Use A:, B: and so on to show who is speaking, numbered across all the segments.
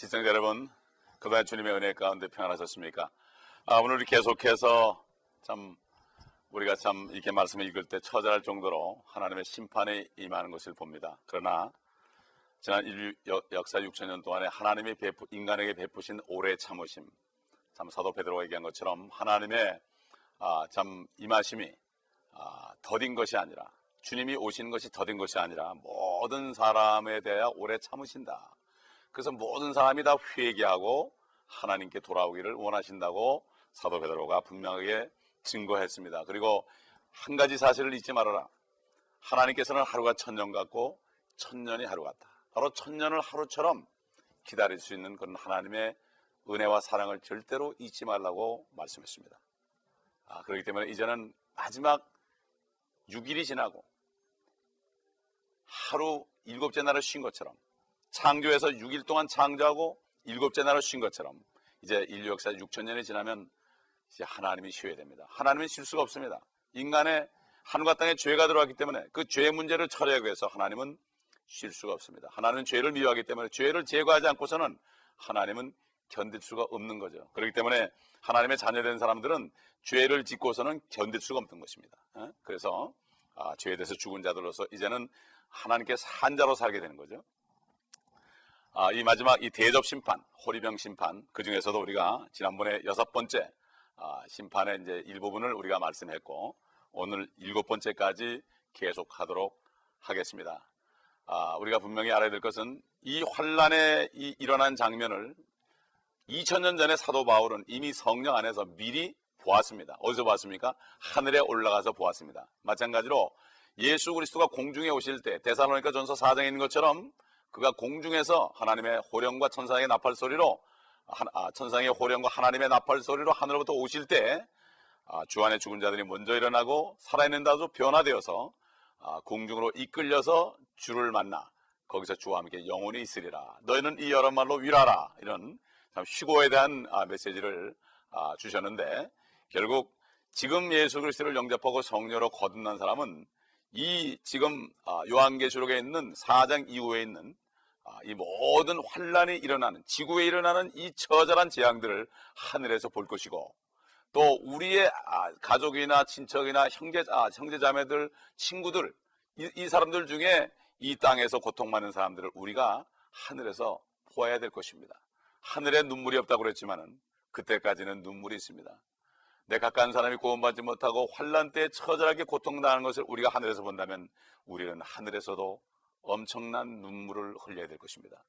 A: 아, 시청자 여러분, 그동안 주님의 은혜 가운데 평안하셨습니까? 아, 오늘 우리 계속해서 참 우리가 참 이렇게 말씀을 읽을 때 처절할 정도로 하나님의 심판에 임하는 것을 봅니다. 그러나 지난 인류 역사 6천년 동안에 하나님이 베푸, 인간에게 베푸신 오래 참으심, 참 사도 베드로가 얘기한 것처럼 하나님의 아, 참 임하심이 아, 더딘 것이 아니라 주님이 오신 것이 더딘 것이 아니라 모든 사람에 대하여 오래 참으신다. 그래서 모든 사람이 다 회개하고 하나님께 돌아오기를 원하신다고 사도 베드로가 분명하게 증거했습니다. 그리고 한 가지 사실을 잊지 말아라. 하나님께서는 하루가 천년 같고 천년이 하루 같다. 바로 천년을 하루처럼 기다릴 수 있는 그런 하나님의 은혜와 사랑을 절대로 잊지 말라고 말씀했습니다. 아, 그렇기 때문에 이제는 마지막 6일이 지나고 하루 일곱째 날을 쉰 것처럼 창조에서 6일 동안 창조하고 일곱째 날을 쉰 것처럼 이제 인류 역사 6천 년이 지나면 이제 하나님이 쉬어야 됩니다. 하나님은 쉴 수가 없습니다. 인간의 하늘과 땅에 죄가 들어왔기 때문에 그죄 문제를 처리하기 위해서 하나님은 쉴 수가 없습니다. 하나님은 죄를 미워하기 때문에 죄를 제거하지 않고서는 하나님은 견딜 수가 없는 거죠. 그렇기 때문에 하나님의 자녀된 사람들은 죄를 짓고서는 견딜 수가 없는 것입니다. 어? 그래서 아, 죄에 대해서 죽은 자들로서 이제는 하나님께 산 자로 살게 되는 거죠. 아, 이 마지막 이 대접 심판, 호리병 심판 그 중에서도 우리가 지난번에 여섯 번째 아, 심판의 이제 일부분을 우리가 말씀했고 오늘 일곱 번째까지 계속하도록 하겠습니다. 아, 우리가 분명히 알아야 될 것은 이 환란에 이 일어난 장면을 2000년 전에 사도 바울은 이미 성령 안에서 미리 보았습니다. 어디서 보았습니까? 하늘에 올라가서 보았습니다. 마찬가지로 예수 그리스도가 공중에 오실 때 데살로니가 전서 4장에 있는 것처럼 그가 공중에서 하나님의 호령과 천사의 나팔 소리로 아, 천상의 호령과 하나님의 나팔 소리로 하늘로부터 오실 때 아, 주안의 죽은 자들이 먼저 일어나고 살아있는 자도 변화되어서 아, 공중으로 이끌려서 주를 만나 거기서 주와 함께 영원히 있으리라. 너희는 이 여러 말로 위라라. 이런 참 휴고에 대한 아, 메시지를 아, 주셨는데 결국 지금 예수 그리스도를 영접하고 성녀로 거듭난 사람은 이 지금 아, 요한계시록에 있는 4장 이후에 있는 아, 이 모든 환란이 일어나는 지구에 일어나는 이 처절한 재앙들을 하늘에서 볼 것이고 또 우리의 아, 가족이나 친척이나 형제 형제자매들 친구들 이, 이 사람들 중에 이 땅에서 고통받는 사람들을 우리가 하늘에서 보아야 될 것입니다. 하늘에 눈물이 없다고 그랬지만은 그때까지는 눈물이 있습니다. 내 가까운 사람이 구원받지 못하고 환란 때 처절하게 고통당하는 것을 우리가 하늘에서 본다면 우리는 하늘에서도 엄청난 눈물을 흘려야 될 것입니다.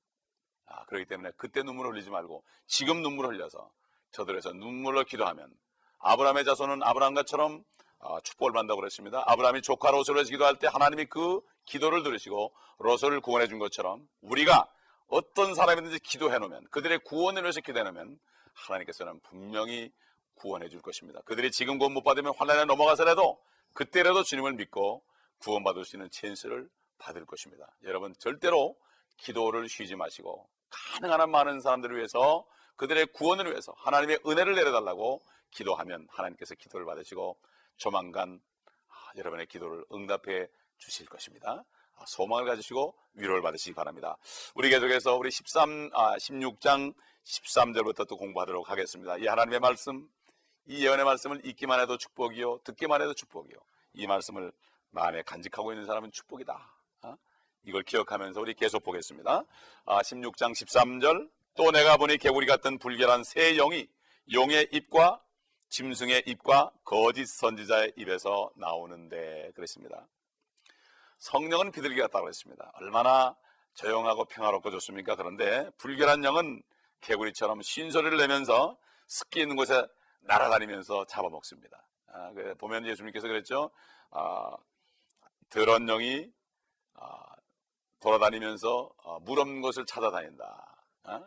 A: 아, 그렇기 때문에 그때 눈물을 흘리지 말고 지금 눈물을 흘려서 저들에서 눈물로 기도하면 아브라함의 자손은 아브라함과처럼 아, 축복을 받는다고 그랬습니다. 아브라함이 조카 로스를 기도할 때 하나님이 그 기도를 들으시고 로스를 구원해 준 것처럼 우리가 어떤 사람이든지 기도해 놓으면 그들의 구원을 위해서 기도해 놓으면 하나님께서는 분명히 구원해 줄 것입니다. 그들이 지금 구원 못 받으면 환란에 넘어가서라도 그때라도 주님을 믿고 구원받을 수 있는 찬스를 받을 것입니다. 여러분 절대로 기도를 쉬지 마시고 가능한 한 많은 사람들을 위해서 그들의 구원을 위해서 하나님의 은혜를 내려달라고 기도하면 하나님께서 기도를 받으시고 조만간 아, 여러분의 기도를 응답해 주실 것입니다. 아, 소망을 가지시고 위로를 받으시기 바랍니다. 우리 계속해서 우리 13, 아, 16장 13절부터 또 공부하도록 하겠습니다. 이 하나님의 말씀, 이 예언의 말씀을 읽기만 해도 축복이요, 듣기만 해도 축복이요. 이 말씀을 마음에 간직하고 있는 사람은 축복이다. 어? 이걸 기억하면서 우리 계속 보겠습니다. 아, 16장 13절 또 내가 보니 개구리 같은 불결한 새 영이 용의 입과 짐승의 입과 거짓 선지자의 입에서 나오는데 그랬습니다. 성령은 비둘기 같다고 했습니다. 얼마나 조용하고 평화롭고 좋습니까? 그런데 불결한 영은 개구리처럼 신소리를 내면서 습기 있는 곳에 날아다니면서 잡아먹습니다. 아, 그 보면 예수님께서 그랬죠. 아, 더러운 영이 아, 돌아다니면서 어, 물 없는 곳을 찾아다닌다. 어?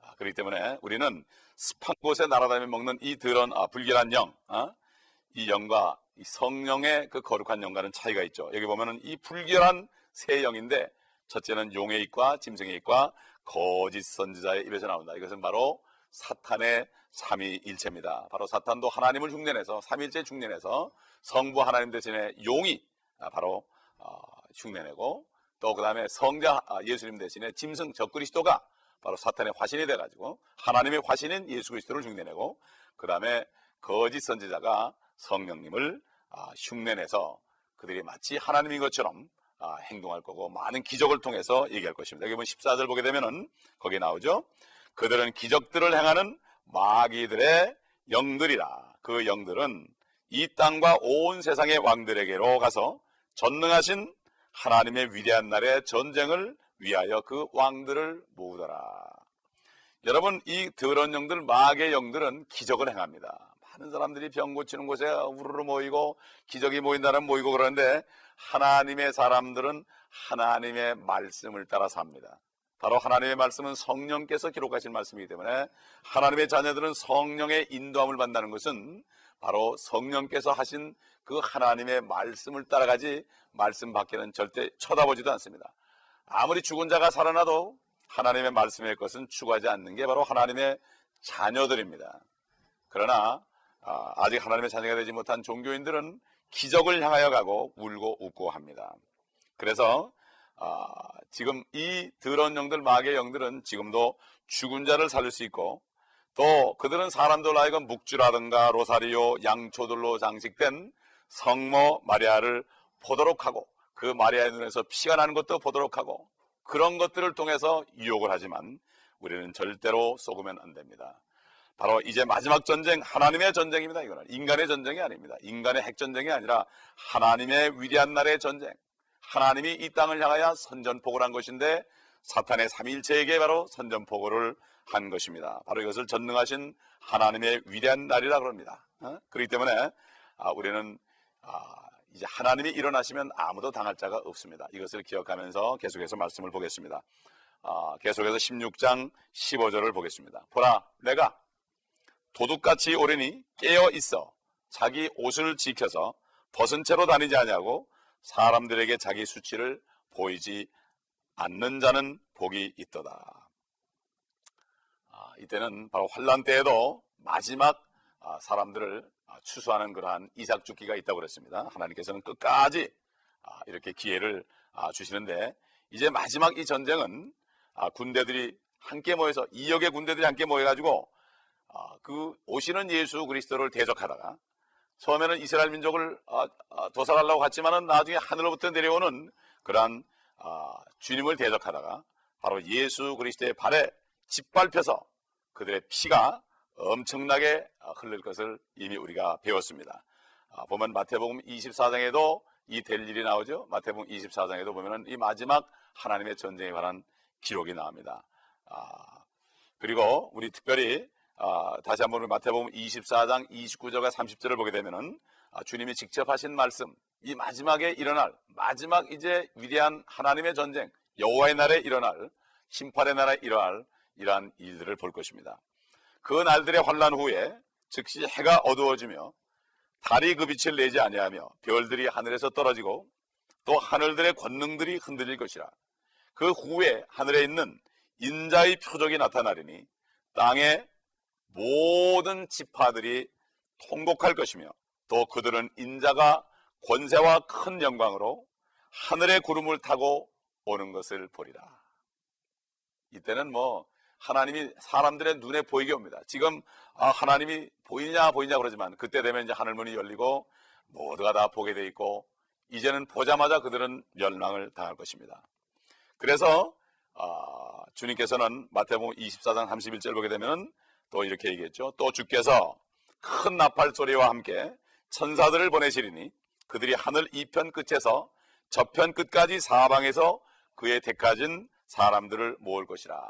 A: 아, 그렇기 때문에 우리는 습한 곳에 날아다니며 먹는 이 더러운 아, 불길한 영, 어? 이 영과 이 성령의 그 거룩한 영과는 차이가 있죠. 여기 보면은 이 불결한 새 영인데 첫째는 용의 입과 짐승의 입과 거짓 선지자의 입에서 나온다. 이것은 바로 사탄의 삼위일체입니다. 바로 사탄도 하나님을 흉내내서 삼위일체 흉내내서 성부 하나님 대신에 용이 아, 바로 흉내내고 또 그 다음에 성자 아, 예수님 대신에 짐승 적그리스도가 바로 사탄의 화신이 돼가지고 하나님의 화신인 예수 그리스도를 흉내내고 그 다음에 거짓 선지자가 성령님을 아, 흉내내서 그들이 마치 하나님인 것처럼 아, 행동할 거고 많은 기적을 통해서 얘기할 것입니다. 여기 보면 14절 보게 되면은 거기 나오죠. 그들은 기적들을 행하는 마귀들의 영들이라. 그 영들은 이 땅과 온 세상의 왕들에게로 가서 전능하신 하나님의 위대한 날의 전쟁을 위하여 그 왕들을 모으더라. 여러분 이 더러운 영들 마귀의 영들은 기적을 행합니다. 많은 사람들이 병 고치는 곳에 우르르 모이고 기적이 모인다는 모이고 그러는데 하나님의 사람들은 하나님의 말씀을 따라 삽니다. 바로 하나님의 말씀은 성령께서 기록하신 말씀이기 때문에 하나님의 자녀들은 성령의 인도함을 받는다는 것은 바로 성령께서 하신 그 하나님의 말씀을 따라가지 말씀 밖에는 절대 쳐다보지도 않습니다. 아무리 죽은 자가 살아나도 하나님의 말씀의 것은 추구하지 않는 게 바로 하나님의 자녀들입니다. 그러나 아, 아직 하나님의 자녀가 되지 못한 종교인들은 기적을 향하여 가고 울고 웃고 합니다. 그래서 아, 지금 이 더러운 영들 마귀의 영들은 지금도 죽은 자를 살릴 수 있고 또 그들은 사람들 하여금 묵주라든가 로사리오 양초들로 장식된 성모 마리아를 보도록 하고 그 마리아의 눈에서 피가 나는 것도 보도록 하고 그런 것들을 통해서 유혹을 하지만 우리는 절대로 속으면 안 됩니다. 바로 이제 마지막 전쟁 하나님의 전쟁입니다. 이거는 인간의 전쟁이 아닙니다. 인간의 핵전쟁이 아니라 하나님의 위대한 날의 전쟁. 하나님이 이 땅을 향하여 선전포고를 한 것인데 사탄의 삼일체에게 바로 선전포고를 한 것입니다. 바로 이것을 전능하신 하나님의 위대한 날이라 그럽니다. 어? 그렇기 때문에 아, 우리는 아, 이제 하나님이 일어나시면 아무도 당할 자가 없습니다. 이것을 기억하면서 계속해서 말씀을 보겠습니다. 아, 계속해서 16장 15절을 보겠습니다. 보라, 내가 도둑같이 오르니 깨어 있어 자기 옷을 지켜서 벗은 채로 다니지 아니하고 사람들에게 자기 수치를 보이지 않는 자는 복이 있도다. 아, 이때는 바로 환란 때에도 마지막 아, 사람들을 아, 추수하는 그러한 이삭 죽기가 있다고 그랬습니다. 하나님께서는 끝까지 아, 이렇게 기회를 아, 주시는데 이제 마지막 이 전쟁은 아, 군대들이 함께 모여서 2억의 군대들이 함께 모여가지고 아, 그 오시는 예수 그리스도를 대적하다가 처음에는 이스라엘 민족을 아, 아, 도살하려고 갔지만은 나중에 하늘로부터 내려오는 그러한 주님을 대적하다가 바로 예수 그리스도의 발에 짓밟혀서 그들의 피가 엄청나게 흘릴 것을 이미 우리가 배웠습니다. 보면 마태복음 24장에도 이 될 일이 나오죠. 마태복음 24장에도 보면은 이 마지막 하나님의 전쟁에 관한 기록이 나옵니다. 그리고 우리 특별히 아, 다시 한번 마태복음 24장 29절과 30절을 보게 되면은 아, 주님이 직접 하신 말씀, 이 마지막에 일어날 마지막 이제 위대한 하나님의 전쟁, 여호와의 날에 일어날 심판의 날에 일어날 이러한 일들을 볼 것입니다. 그 날들의 환란 후에 즉시 해가 어두워지며 달이 그 빛을 내지 아니하며 별들이 하늘에서 떨어지고 또 하늘들의 권능들이 흔들릴 것이라. 그 후에 하늘에 있는 인자의 표적이 나타나리니 땅에 모든 지파들이 통곡할 것이며 또 그들은 인자가 권세와 큰 영광으로 하늘의 구름을 타고 오는 것을 보리라. 이때는 뭐 하나님이 사람들의 눈에 보이게 옵니다. 지금 아, 하나님이 보이냐 보이냐 그러지만 그때 되면 이제 하늘 문이 열리고 모두가 다 보게 돼 있고 이제는 보자마자 그들은 멸망을 당할 것입니다. 그래서 아, 주님께서는 마태복음 24장 31절 보게 되면 또 이렇게 얘기했죠. 또 주께서 큰 나팔 소리와 함께 천사들을 보내시리니 그들이 하늘 이편 끝에서 저편 끝까지 사방에서 그의 택하진 사람들을 모을 것이라.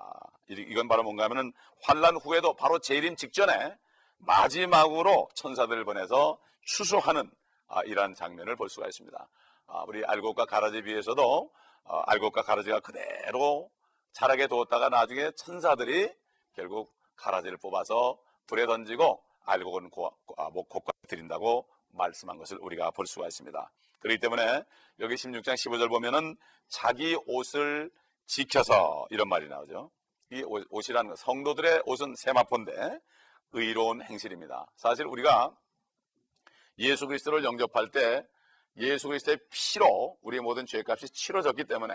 A: 이건 바로 뭔가 하면은 환란 후에도 바로 재림 직전에 마지막으로 천사들을 보내서 추수하는 아, 이러한 장면을 볼 수가 있습니다. 아, 우리 알곡과 가라지 비해서도 아, 알곡과 가라지가 그대로 자라게 두었다가 나중에 천사들이 결국 가라지를 뽑아서 불에 던지고 알곡은 아, 목곡과 드린다고 말씀한 것을 우리가 볼 수가 있습니다. 그렇기 때문에 여기 16장 15절 보면은 자기 옷을 지켜서 이런 말이 나오죠. 이 것, 성도들의 옷은 세마포인데 의로운 행실입니다. 사실 우리가 예수 그리스도를 영접할 때 예수 그리스도의 피로 우리의 모든 죄값이 치러졌기 때문에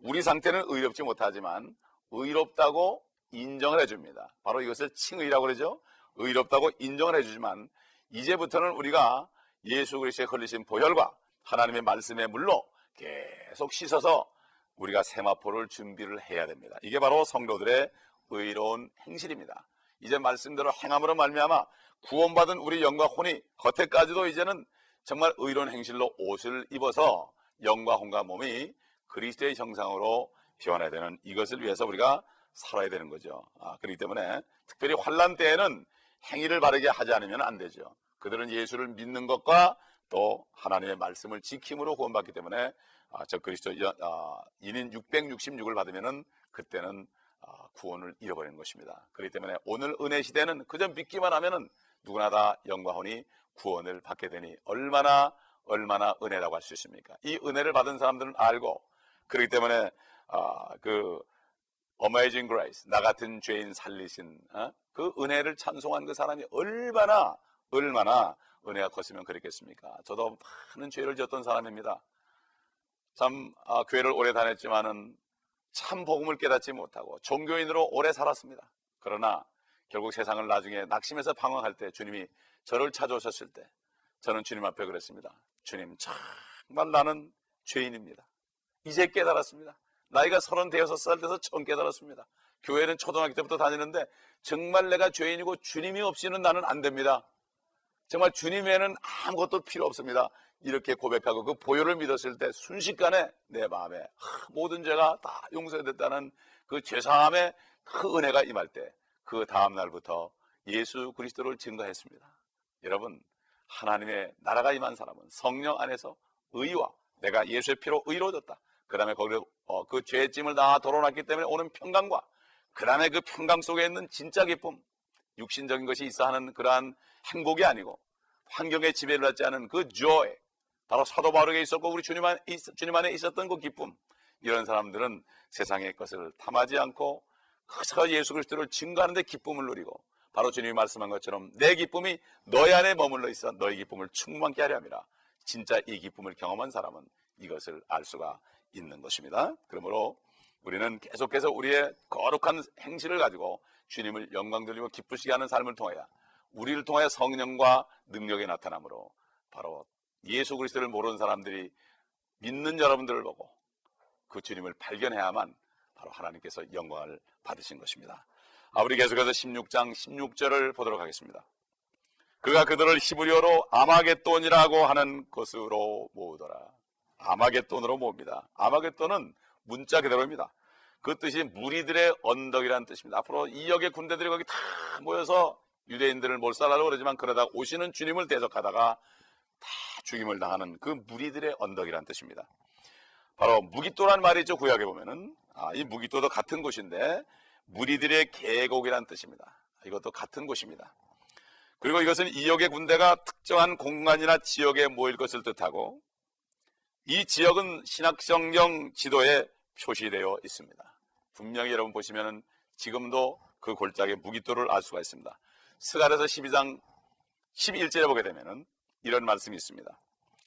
A: 우리 상태는 의롭지 못하지만 의롭다고 인정을 해줍니다. 바로 이것을 칭의라고 그러죠. 의롭다고 인정을 해주지만 이제부터는 우리가 예수 그리스도의 흘리신 보혈과 하나님의 말씀의 물로 계속 씻어서 우리가 세마포를 준비를 해야 됩니다. 이게 바로 성도들의 의로운 행실입니다. 이제 말씀대로 행함으로 말미암아 구원받은 우리 영과 혼이 겉에까지도 이제는 정말 의로운 행실로 옷을 입어서 영과 혼과 몸이 그리스도의 형상으로 변해야 되는 이것을 위해서 우리가 살아야 되는 거죠. 아, 그렇기 때문에 특별히 환란 때에는 행위를 바르게 하지 않으면 안 되죠. 그들은 예수를 믿는 것과 또 하나님의 말씀을 지킴으로 구원받기 때문에 아, 저 그리스도 아, 인인 666을 받으면은 그때는 아, 구원을 잃어버리는 것입니다. 그렇기 때문에 오늘 은혜 시대는 그저 믿기만 하면은 누구나 다 영광혼이 구원을 받게 되니 얼마나 얼마나 은혜라고 할 수 있습니까? 이 은혜를 받은 사람들은 알고 그렇기 때문에 아, 그 Amazing Grace 나 같은 죄인 살리신 어? 그 은혜를 찬송한 그 사람이 얼마나 얼마나 은혜가 컸으면 그랬겠습니까? 저도 많은 죄를 지었던 사람입니다. 참 아, 교회를 오래 다녔지만은 참 복음을 깨닫지 못하고 종교인으로 오래 살았습니다. 그러나 결국 세상을 나중에 낙심해서 방황할 때 주님이 저를 찾아오셨을 때 저는 주님 앞에 그랬습니다. 주님 정말 나는 죄인입니다. 이제 깨달았습니다. 나이가 서른 대여섯 살 돼서 처음 깨달았습니다. 교회는 초등학교 때부터 다니는데 정말 내가 죄인이고 주님이 없이는 나는 안 됩니다. 정말 주님에는 아무것도 필요 없습니다. 이렇게 고백하고 그 보혈을 믿었을 때 순식간에 내 마음에 모든 죄가 다 용서됐다는 그 죄사함의 그 은혜가 임할 때 그 다음 날부터 예수 그리스도를 증거했습니다. 여러분 하나님의 나라가 임한 사람은 성령 안에서 의와 내가 예수의 피로 의로워졌다. 그 다음에 거기서 어, 그 죄의 짐을 다 덜어놨기 때문에 오는 평강과 그 다음에 그 평강 속에 있는 진짜 기쁨 육신적인 것이 있어 하는 그러한 행복이 아니고 환경에 지배를 받지 않은 그 joy 바로 사도 바울에게 있었고 우리 주님, 안, 주님 안에 있었던 그 기쁨 이런 사람들은 세상의 것을 탐하지 않고 그저 예수 그리스도를 증거하는 데 기쁨을 누리고 바로 주님이 말씀한 것처럼 내 기쁨이 너희 안에 머물러 있어 너희 기쁨을 충만케 하려 함이라 진짜 이 기쁨을 경험한 사람은 이것을 알 수가 있는 것입니다. 그러므로 우리는 계속해서 우리의 거룩한 행실을 가지고 주님을 영광 돌리고 기쁘시게 하는 삶을 통하여 우리를 통하여 성령과 능력이 나타나므로 바로 예수 그리스도를 모르는 사람들이 믿는 여러분들을 보고 그 주님을 발견해야만 바로 하나님께서 영광을 받으신 것입니다. 아, 우리 계속해서 16장 16절을 보도록 하겠습니다. 그가 그들을 히브리어로 아마겟돈이라고 하는 것으로 모으더라. 아마겟돈으로 모읍니다. 아마겟돈은 문자 그대로입니다. 그 뜻이 무리들의 언덕이라는 뜻입니다. 앞으로 2억의 군대들이 거기 다 모여서 유대인들을 몰살하려고 그러지만 그러다 오시는 주님을 대적하다가 다 죽임을 당하는 그 무리들의 언덕이라는 뜻입니다. 바로 무기또란 말이 죠 구약에 보면은 아, 이 무기또도 같은 곳인데 무리들의 계곡이라는 뜻입니다. 이것도 같은 곳입니다. 그리고 이것은 2억의 군대가 특정한 공간이나 지역에 모일 것을 뜻하고 이 지역은 신학성경 지도에 표시되어 있습니다. 분명히 여러분 보시면은 지금도 그 골짜기 무기도를 알 수가 있습니다. 스가에서 12장 11절에 보게 되면은 이런 말씀이 있습니다.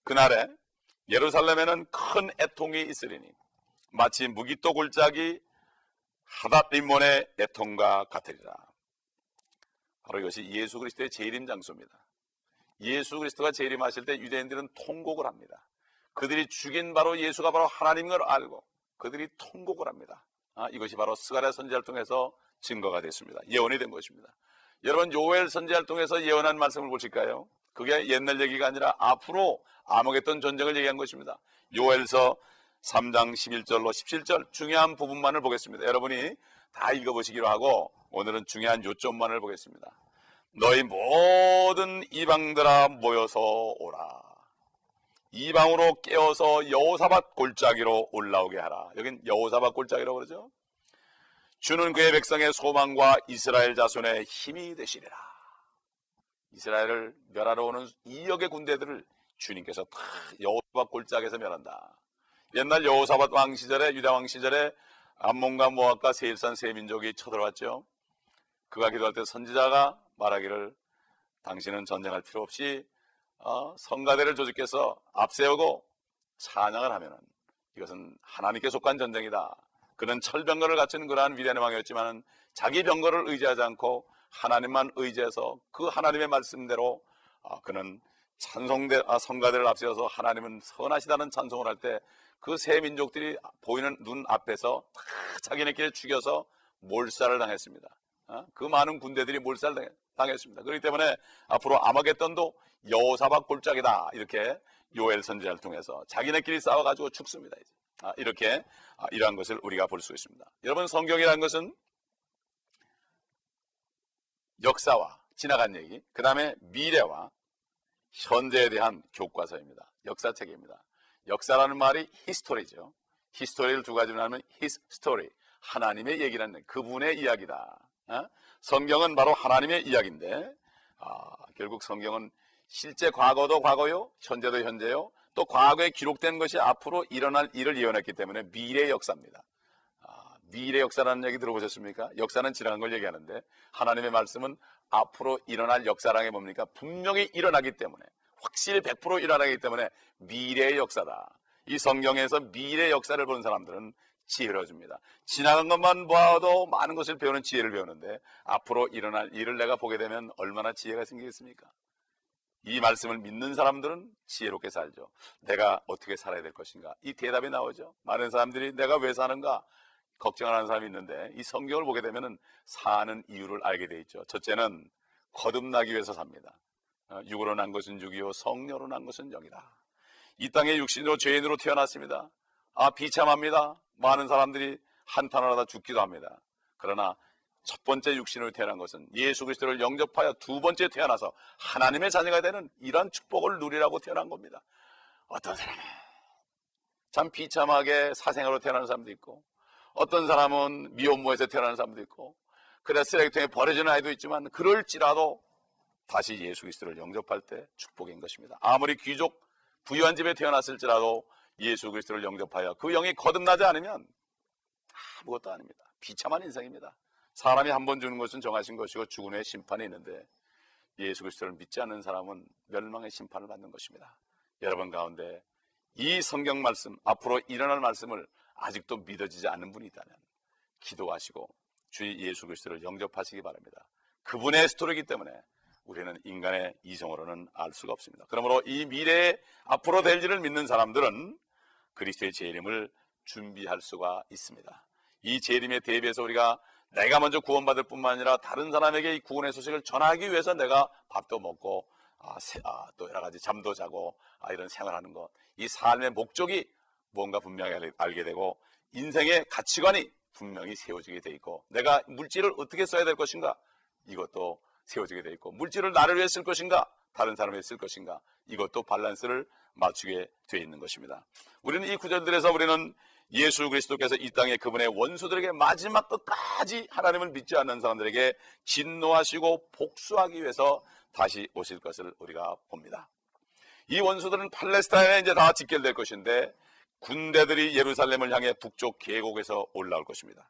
A: 그날에 예루살렘에는 큰 애통이 있으리니 마치 무기도 골짜기 하닷 림몬의 애통과 같으리라. 바로 이것이 예수 그리스도의 재림 장소입니다. 예수 그리스도가 재림하실 때 유대인들은 통곡을 합니다. 그들이 죽인 바로 예수가 바로 하나님인 걸 알고 그들이 통곡을 합니다. 아, 이것이 바로 스가랴 선지자를 통해서 증거가 됐습니다. 예언이 된 것입니다. 여러분 요엘 선지자를 통해서 예언한 말씀을 보실까요? 그게 옛날 얘기가 아니라 앞으로 암흑했던 전쟁을 얘기한 것입니다. 요엘서 3장 11절로 17절 중요한 부분만을 보겠습니다. 여러분이 다 읽어보시기로 하고 오늘은 중요한 요점만을 보겠습니다. 너희 모든 이방들아 모여서 오라. 이방으로 깨어서 여호사밧 골짜기로 올라오게 하라. 여긴 여호사밧 골짜기라고 그러죠. 주는 그의 백성의 소망과 이스라엘 자손의 힘이 되시리라. 이스라엘을 멸하러 오는 이역의 군대들을 주님께서 다 여호사밧 골짜기에서 멸한다. 옛날 여호사밧 왕 시절에 유다 왕 시절에 암몬과 모압과 세일산 세 민족이 쳐들어왔죠. 그가 기도할 때 선지자가 말하기를 당신은 전쟁할 필요 없이 어, 성가대를 조직해서 앞세우고 찬양을 하면은 이것은 하나님께 속한 전쟁이다. 그는 철병거를 갖춘 그러한 위대한 왕이었지만 자기 병거를 의지하지 않고 하나님만 의지해서 그 하나님의 말씀대로 아, 그는 찬송대 아, 성가대를 앞세워서 하나님은 선하시다는 찬송을 할 때 그 세 민족들이 보이는 눈 앞에서 다 자기네끼리 죽여서 몰살을 당했습니다. 아, 그 많은 군대들이 몰살 당했 습니다. 그렇기 때문에 앞으로 아마겟돈도 여호사박 골짜기다 이렇게 요엘 선지자를 통해서 자기네끼리 싸워가지고 죽습니다. 이제. 아, 이렇게 아, 이러한 것을 우리가 볼 수 있습니다. 여러분 성경이라는 것은 역사와 지나간 얘기, 그 다음에 미래와 현재에 대한 교과서입니다. 역사책입니다. 역사라는 말이 history죠. History를 두 가지로 하면 his story, 하나님의 얘기라는 그분의 이야기다. 어? 성경은 바로 하나님의 이야기인데 아, 결국 성경은 실제 과거도 과거요, 현재도 현재요, 또 과거에 기록된 것이 앞으로 일어날 일을 예언했기 때문에 미래 역사입니다. 아, 미래 역사라는 얘기 들어보셨습니까? 역사는 지나간 걸 얘기하는데 하나님의 말씀은 앞으로 일어날 역사라는 게 뭡니까? 분명히 일어나기 때문에 확실히 100% 일어나기 때문에 미래의 역사다. 이 성경에서 미래 역사를 보는 사람들은 지혜를 얻습니다. 지나간 것만 봐도 많은 것을 배우는 지혜를 배우는데 앞으로 일어날 일을 내가 보게 되면 얼마나 지혜가 생기겠습니까? 이 말씀을 믿는 사람들은 지혜롭게 살죠. 내가 어떻게 살아야 될 것인가? 이 대답이 나오죠. 많은 사람들이 내가 왜 사는가? 걱정하는 사람이 있는데 이 성경을 보게 되면 사는 이유를 알게 돼 있죠. 첫째는 거듭나기 위해서 삽니다. 어, 육으로 난 것은 육이요 성녀로 난 것은 영이다. 이 땅에 육신으로 죄인으로 태어났습니다. 아 비참합니다. 많은 사람들이 한탄을 하다 죽기도 합니다. 그러나 첫 번째 육신으로 태어난 것은 예수 그리스도를 영접하여 두 번째 태어나서 하나님의 자녀가 되는 이러한 축복을 누리라고 태어난 겁니다. 어떤 사람은 참 비참하게 사생아로 태어나는 사람도 있고 어떤 사람은 미혼모에서 태어나는 사람도 있고 그래 쓰레기통에 버려지는 아이도 있지만 그럴지라도 다시 예수 그리스도를 영접할 때 축복인 것입니다. 아무리 귀족 부유한 집에 태어났을지라도 예수 그리스도를 영접하여 그 영이 거듭나지 않으면 아무것도 아닙니다. 비참한 인생입니다. 사람이 한 번 주는 것은 정하신 것이고 죽은 후에 심판이 있는데 예수 그리스도를 믿지 않는 사람은 멸망의 심판을 받는 것입니다. 여러분 가운데 이 성경 말씀 앞으로 일어날 말씀을 아직도 믿어지지 않는 분이 있다면 기도하시고 주의 예수 그리스도를 영접하시기 바랍니다. 그분의 스토리이기 때문에 우리는 인간의 이성으로는 알 수가 없습니다. 그러므로 이 미래에 앞으로 될 일을 믿는 사람들은 그리스도의 재림을 준비할 수가 있습니다. 이 재림에 대비해서 우리가 내가 먼저 구원받을 뿐만 아니라 다른 사람에게 이 구원의 소식을 전하기 위해서 내가 밥도 먹고 아, 세, 아, 또 여러 가지 잠도 자고 아, 이런 생활하는 것. 이 삶의 목적이 뭔가 분명히 알게 되고 인생의 가치관이 분명히 세워지게 돼 있고 내가 물질을 어떻게 써야 될 것인가 이것도 세워지게 돼 있고 물질을 나를 위해 쓸 것인가 다른 위해 쓸 것인가 이것도 밸런스를 맞추게 돼 있는 것입니다. 우리는 이 구절들에서 우리는 예수 그리스도께서 이 땅에 그분의 원수들에게 마지막 끝까지 하나님을 믿지 않는 사람들에게 진노하시고 복수하기 위해서 다시 오실 것을 우리가 봅니다. 이 원수들은 팔레스타인에 이제 다 집결될 것인데 군대들이 예루살렘을 향해 북쪽 계곡에서 올라올 것입니다.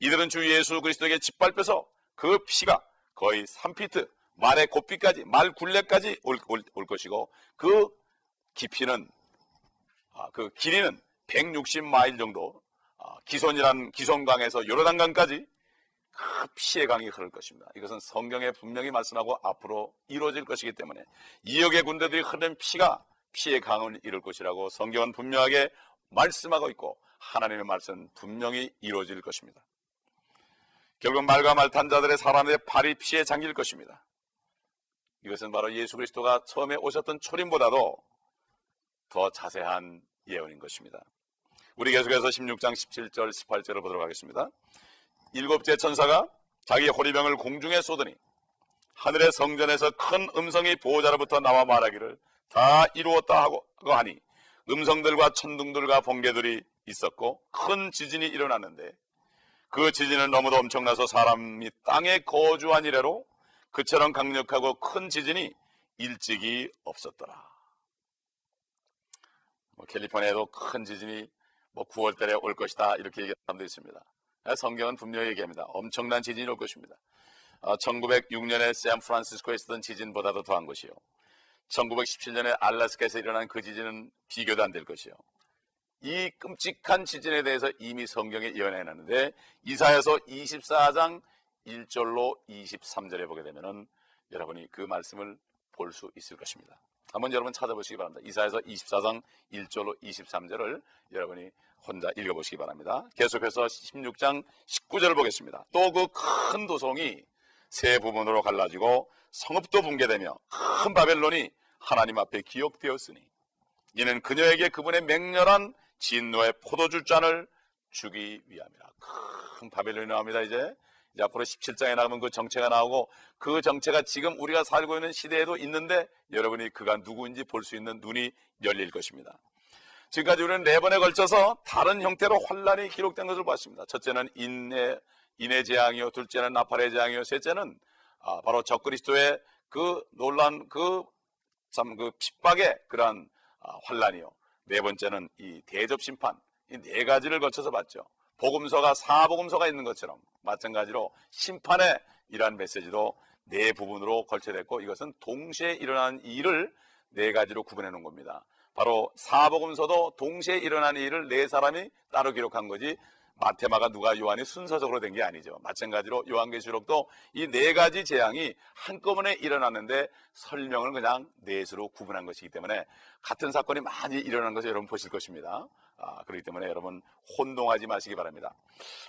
A: 이들은 주 예수 그리스도에게 짓밟혀서 그 피가 거의 3피트 말의 고삐까지 말 굴레까지 올, 올, 올 것이고 그 깊이는 아, 그 길이는 160마일 정도 아, 기손이란 기손강에서 요르단강까지 그 피의 강이 흐를 것입니다. 이것은 성경에 분명히 말씀하고 앞으로 이루어질 것이기 때문에 이역의 군대들이 흐른 피가 피의 강을 이룰 것이라고 성경은 분명하게 말씀하고 있고 하나님의 말씀은 분명히 이루어질 것입니다. 결국 말과 말탄 자들의 사람의 발이 피에 잠길 것입니다. 이것은 바로 예수 그리스도가 처음에 오셨던 초림보다도 더 자세한 예언인 것입니다. 우리 계속해서 16장 17절 18절을 보도록 하겠습니다. 일곱째 천사가 자기 호리병을 공중에 쏘더니 하늘의 성전에서 큰 음성이 보호자로부터 나와 말하기를 다 이루었다 하고 하니 음성들과 천둥들과 번개들이 있었고 큰 지진이 일어났는데 그 지진은 너무도 엄청나서 사람이 땅에 거주한 이래로 그처럼 강력하고 큰 지진이 일찍이 없었더라. 뭐 캘리포니아에도 큰 지진이 뭐 9월 달에 올 것이다 이렇게 얘기하는 사람도 있습니다. 성경은 분명히 얘기합니다. 엄청난 지진이 올 것입니다. 1906년에 어, 샌프란시스코에 있었던 지진보다도 더한 것이요. 1917년에 알라스카에서 일어난 그 지진은 비교도 안 될 것이요. 이 끔찍한 지진에 대해서 이미 성경에 예언해 놨는데 이사에서 24장 1절로 23절에 보게 되면은 여러분이 그 말씀을 볼 수 있을 것입니다. 한번 여러분 찾아보시기 바랍니다. 이사에서 24장 1절로 23절을 여러분이 혼자 읽어보시기 바랍니다. 계속해서 16장 19절을 보겠습니다. 또 그 큰 도성이 세 부분으로 갈라지고 성읍도 붕괴되며 큰 바벨론이 하나님 앞에 기억되었으니 이는 그녀에게 그분의 맹렬한 진노의 포도주 잔을 주기 위함이라. 큰 바벨론이 나옵니다, 이제. 이제 앞으로 17장에 나오면 그 정체가 나오고 그 정체가 지금 우리가 살고 있는 시대에도 있는데 여러분이 그가 누구인지 볼 수 있는 눈이 열릴 것입니다. 지금까지 우리는 네 번에 걸쳐서 다른 형태로 환란이 기록된 것을 봤습니다. 첫째는 인내, 인의 재앙이요, 둘째는 나팔의 재앙이요, 셋째는 아, 바로 적그리스도의 그 놀란 그 참그 핍박의 그러한 아, 환란이요. 네 번째는 이 대접 심판 이 네 가지를 거쳐서 봤죠. 복음서가 사복음서가 있는 것처럼 마찬가지로 심판의 이러한 메시지도 네 부분으로 걸쳐졌고 이것은 동시에 일어난 일을 네 가지로 구분해 놓은 겁니다. 바로 사복음서도 동시에 일어난 일을 네 사람이 따로 기록한 거지 마테마가 누가 요한이 순서적으로 된 게 아니죠. 마찬가지로 요한계시록도 이 네 가지 재앙이 한꺼번에 일어났는데 설명을 그냥 넷으로 구분한 것이기 때문에 같은 사건이 많이 일어난 것을 여러분 보실 것입니다. 아, 그렇기 때문에 여러분 혼동하지 마시기 바랍니다.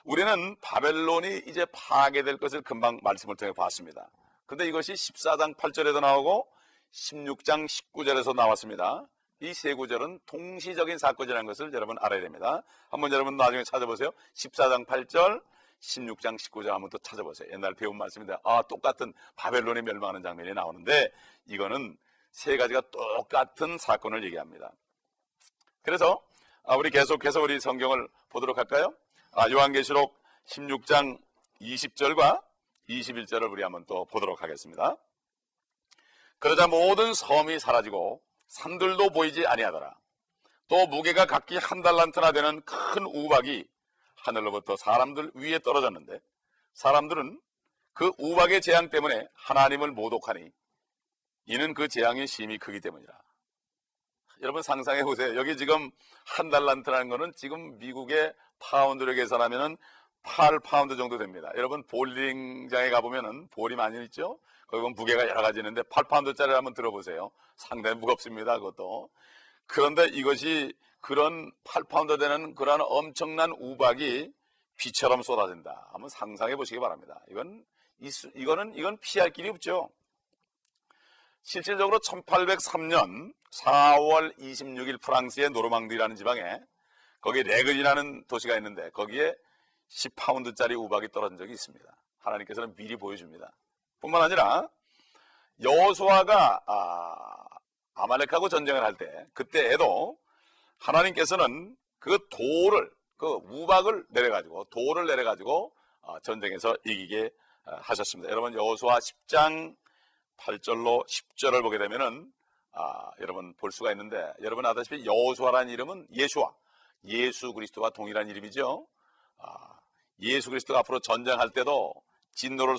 A: 우리는 바벨론이 이제 파괴될 것을 금방 말씀을 통해 봤습니다. 근데 이것이 14장 8절에도 나오고 16장 19절에서 나왔습니다. 이 세 구절은 동시적인 사건이라는 것을 여러분 알아야 됩니다. 한번 여러분 나중에 찾아보세요. 14장 8절, 16장 19절 한번 또 찾아보세요. 옛날 배운 말씀인데 아 똑같은 바벨론이 멸망하는 장면이 나오는데 이거는 세 가지가 똑같은 사건을 얘기합니다. 그래서 아, 우리 계속해서 우리 성경을 보도록 할까요? 아, 요한계시록 16장 20절과 21절을 우리 한번 또 보도록 하겠습니다. 그러자 모든 섬이 사라지고 산들도 보이지 아니하더라. 또 무게가 각기 한 달란트나 되는 큰 우박이 하늘로부터 사람들 위에 떨어졌는데 사람들은 그 우박의 재앙 때문에 하나님을 모독하니 이는 그 재앙이 심히 크기 때문이라. 여러분 상상해 보세요. 여기 지금 한 달란트라는 거는 지금 미국의 파운드로 계산하면은 8파운드 정도 됩니다. 여러분 볼링장에 가보면은 볼이 많이 있죠? 거기 보면 무게가 여러 가지 있는데 8파운드짜리 한번 들어보세요. 상당히 무겁습니다. 그것도. 그런데 이것이 그런 8파운드 되는 그런 엄청난 우박이 비처럼 쏟아진다. 한번 상상해 보시기 바랍니다. 이건 이거는 이건 피할 길이 없죠. 실질적으로 1803년 4월 26일 프랑스의 노르망디라는 지방에 거기 레근이라는 도시가 있는데 거기에 10파운드짜리 우박이 떨어진 적이 있습니다. 하나님께서는 미리 보여줍니다. 뿐만 아니라 여호수아가 아, 말렉하고 전쟁을 할 때 그때에도 하나님께서는 그 돌을 그 우박을 내려가지고 돌을 내려가지고 어, 전쟁에서 이기게 어, 하셨습니다. 여러분 여호수아 10장 8절로 10절을 보게 되면은 아, 여러분 볼 수가 있는데 여러분 아다시피 여호수아라는 이름은 예수와 예수 그리스도와 동일한 이름이죠. 아, 예수 그리스도가 앞으로 전쟁할 때도 진노를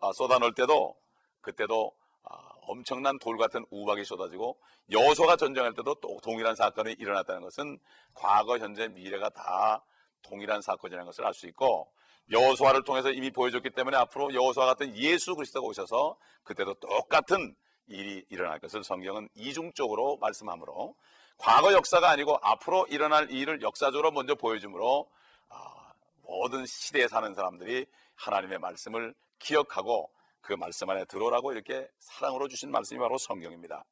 A: 아, 쏟아 넣을 때도 그때도 아, 엄청난 돌 같은 우박이 쏟아지고 여호수아가 전쟁할 때도 또 동일한 사건이 일어났다는 것은 과거, 현재, 미래가 다 동일한 사건이라는 것을 알 수 있고 여호수아를 통해서 이미 보여줬기 때문에 앞으로 여호수아 같은 예수 그리스도가 오셔서 그때도 똑같은 일이 일어날 것을 성경은 이중적으로 말씀하므로 과거 역사가 아니고 앞으로 일어날 일을 역사적으로 먼저 보여주므로 아, 모든 시대에 사는 사람들이 하나님의 말씀을 기억하고 그 말씀 안에 들어오라고 이렇게 사랑으로 주신 말씀이 바로 성경입니다.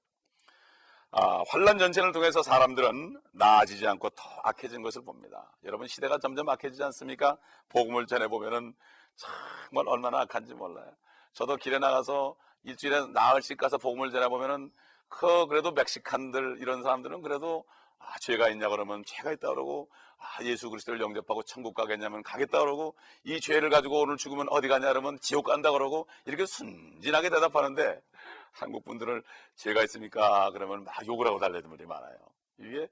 A: 아, 환란 전쟁을 통해서 사람들은 나아지지 않고 더 악해진 것을 봅니다. 여러분 시대가 점점 악해지지 않습니까? 복음을 전해 보면은 정말 얼마나 악한지 몰라요. 저도 길에 나가서 일주일에 나흘씩 가서 복음을 전해 보면은 그 그래도 멕시칸들 이런 사람들은 그래도 아, 죄가 있냐 그러면 죄가 있다 그러고 아, 예수 그리스도를 영접하고 천국 가겠냐면 가겠다 그러고 이 죄를 가지고 오늘 죽으면 어디 가냐 그러면 지옥 간다 그러고 이렇게 순진하게 대답하는데 한국 분들은 죄가 있습니까? 그러면 막 욕을 하고 달래는 분들이 많아요. 이게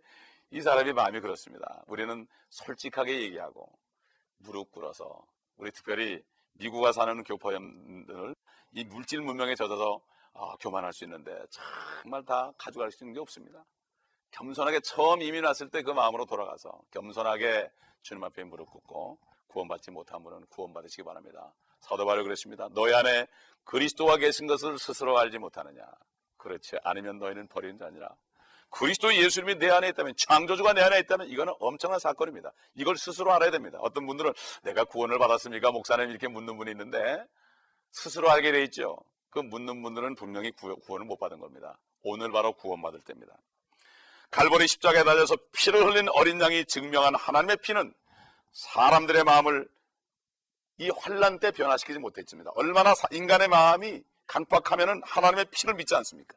A: 이 사람이 마음이 그렇습니다. 우리는 솔직하게 얘기하고 무릎 꿇어서 우리 특별히 미국에 사는 교포님들 이 물질 문명에 젖어서 어, 교만할 수 있는데 정말 다 가져갈 수 있는 게 없습니다. 겸손하게 처음 이민 왔을 때 그 마음으로 돌아가서 겸손하게 주님 앞에 무릎 꿇고 구원받지 못한 분은 구원받으시기 바랍니다. 사도 바울이 그랬습니다. 너희 안에 그리스도가 계신 것을 스스로 알지 못하느냐? 그렇지 않으면 너희는 버리는 자 아니라 그리스도 예수님이 내 안에 있다면 창조주가 내 안에 있다면 이거는 엄청난 사건입니다. 이걸 스스로 알아야 됩니다. 어떤 분들은 내가 구원을 받았습니까? 목사님 이렇게 묻는 분이 있는데 스스로 알게 돼 있죠. 그 묻는 분들은 분명히 구원을 못 받은 겁니다. 오늘 바로 구원받을 때입니다. 갈보리 십자가에 달려서 피를 흘린 어린 양이 증명한 하나님의 피는 사람들의 마음을 이 환란 때 변화시키지 못했습니다. 얼마나 인간의 마음이 강박하면 하나님의 피를 믿지 않습니까?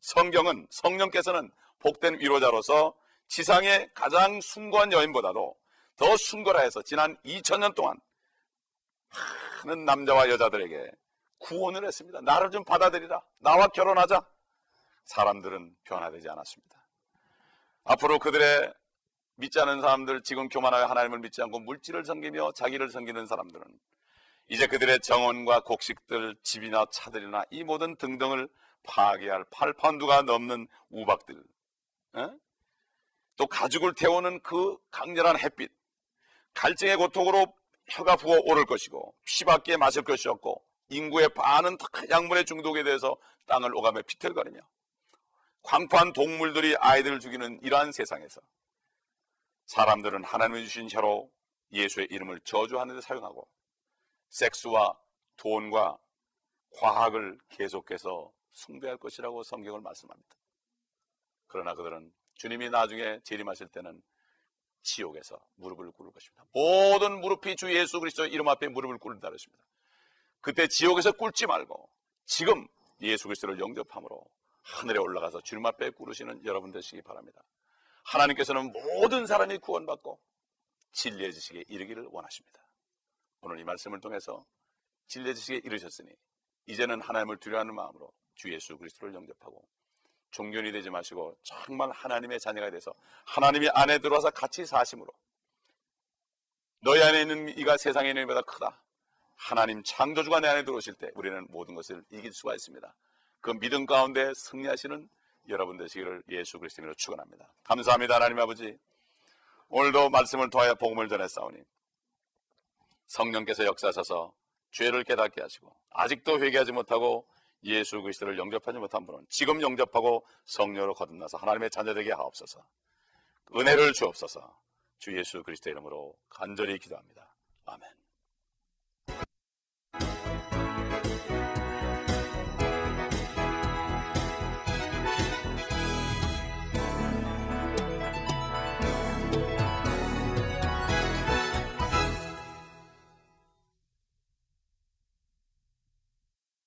A: 성경은 성령께서는 복된 위로자로서 지상의 가장 숭고한 여인보다도 더 순거라 해서 지난 2000년 동안 많은 남자와 여자들에게 구원을 했습니다. 나를 좀 받아들이라. 나와 결혼하자. 사람들은 변화되지 않았습니다. 앞으로 그들의 믿지 않은 사람들, 지금 교만하여 하나님을 믿지 않고 물질을 섬기며 자기를 섬기는 사람들은 이제 그들의 정원과 곡식들, 집이나 차들이나 이 모든 등등을 파괴할 팔판두가 넘는 우박들, 에? 또 가죽을 태우는 그 강렬한 햇빛, 갈증의 고통으로 혀가 부어 오를 것이고 피밖에 마실 것이 없고 인구의 반은 다 약물의 중독에 대해서 땅을 오가며 비틀거리며 광판 동물들이 아이들을 죽이는 이러한 세상에서 사람들은 하나님이 주신 혀로 예수의 이름을 저주하는 데 사용하고 섹스와 돈과 과학을 계속해서 숭배할 것이라고 성경을 말씀합니다. 그러나 그들은 주님이 나중에 재림하실 때는 지옥에서 무릎을 꿇을 것입니다. 모든 무릎이 주 예수 그리스도 이름 앞에 무릎을 꿇는다 그랬습니다. 그때 지옥에서 꿇지 말고 지금 예수 그리스도를 영접함으로 하늘에 올라가서 주님 앞에 꿇으시는 여러분 되시기 바랍니다. 하나님께서는 모든 사람이 구원받고 진리의 지식에 이르기를 원하십니다. 오늘 이 말씀을 통해서 진리의 지식에 이르셨으니 이제는 하나님을 두려워하는 마음으로 주 예수 그리스도를 영접하고 종견이 되지 마시고 정말 하나님의 자녀가 돼서 하나님이 안에 들어와서 같이 사심으로 너희 안에 있는 이가 세상에 있는 이보다 크다. 하나님 창조주가 내 안에 들어오실 때 우리는 모든 것을 이길 수가 있습니다. 그 믿음 가운데 승리하시는 여러분 되시기를 예수 그리스도로 축원합니다. 감사합니다 하나님 아버지. 오늘도 말씀을 통하여 복음을 전했사오니 성령께서 역사하셔서 죄를 깨닫게 하시고 아직도 회개하지 못하고 예수 그리스도를 영접하지 못한 분은 지금 영접하고 성령으로 거듭나서 하나님의 자녀되게 하옵소서. 은혜를 주옵소서. 주 예수 그리스도 이름으로 간절히 기도합니다. 아멘.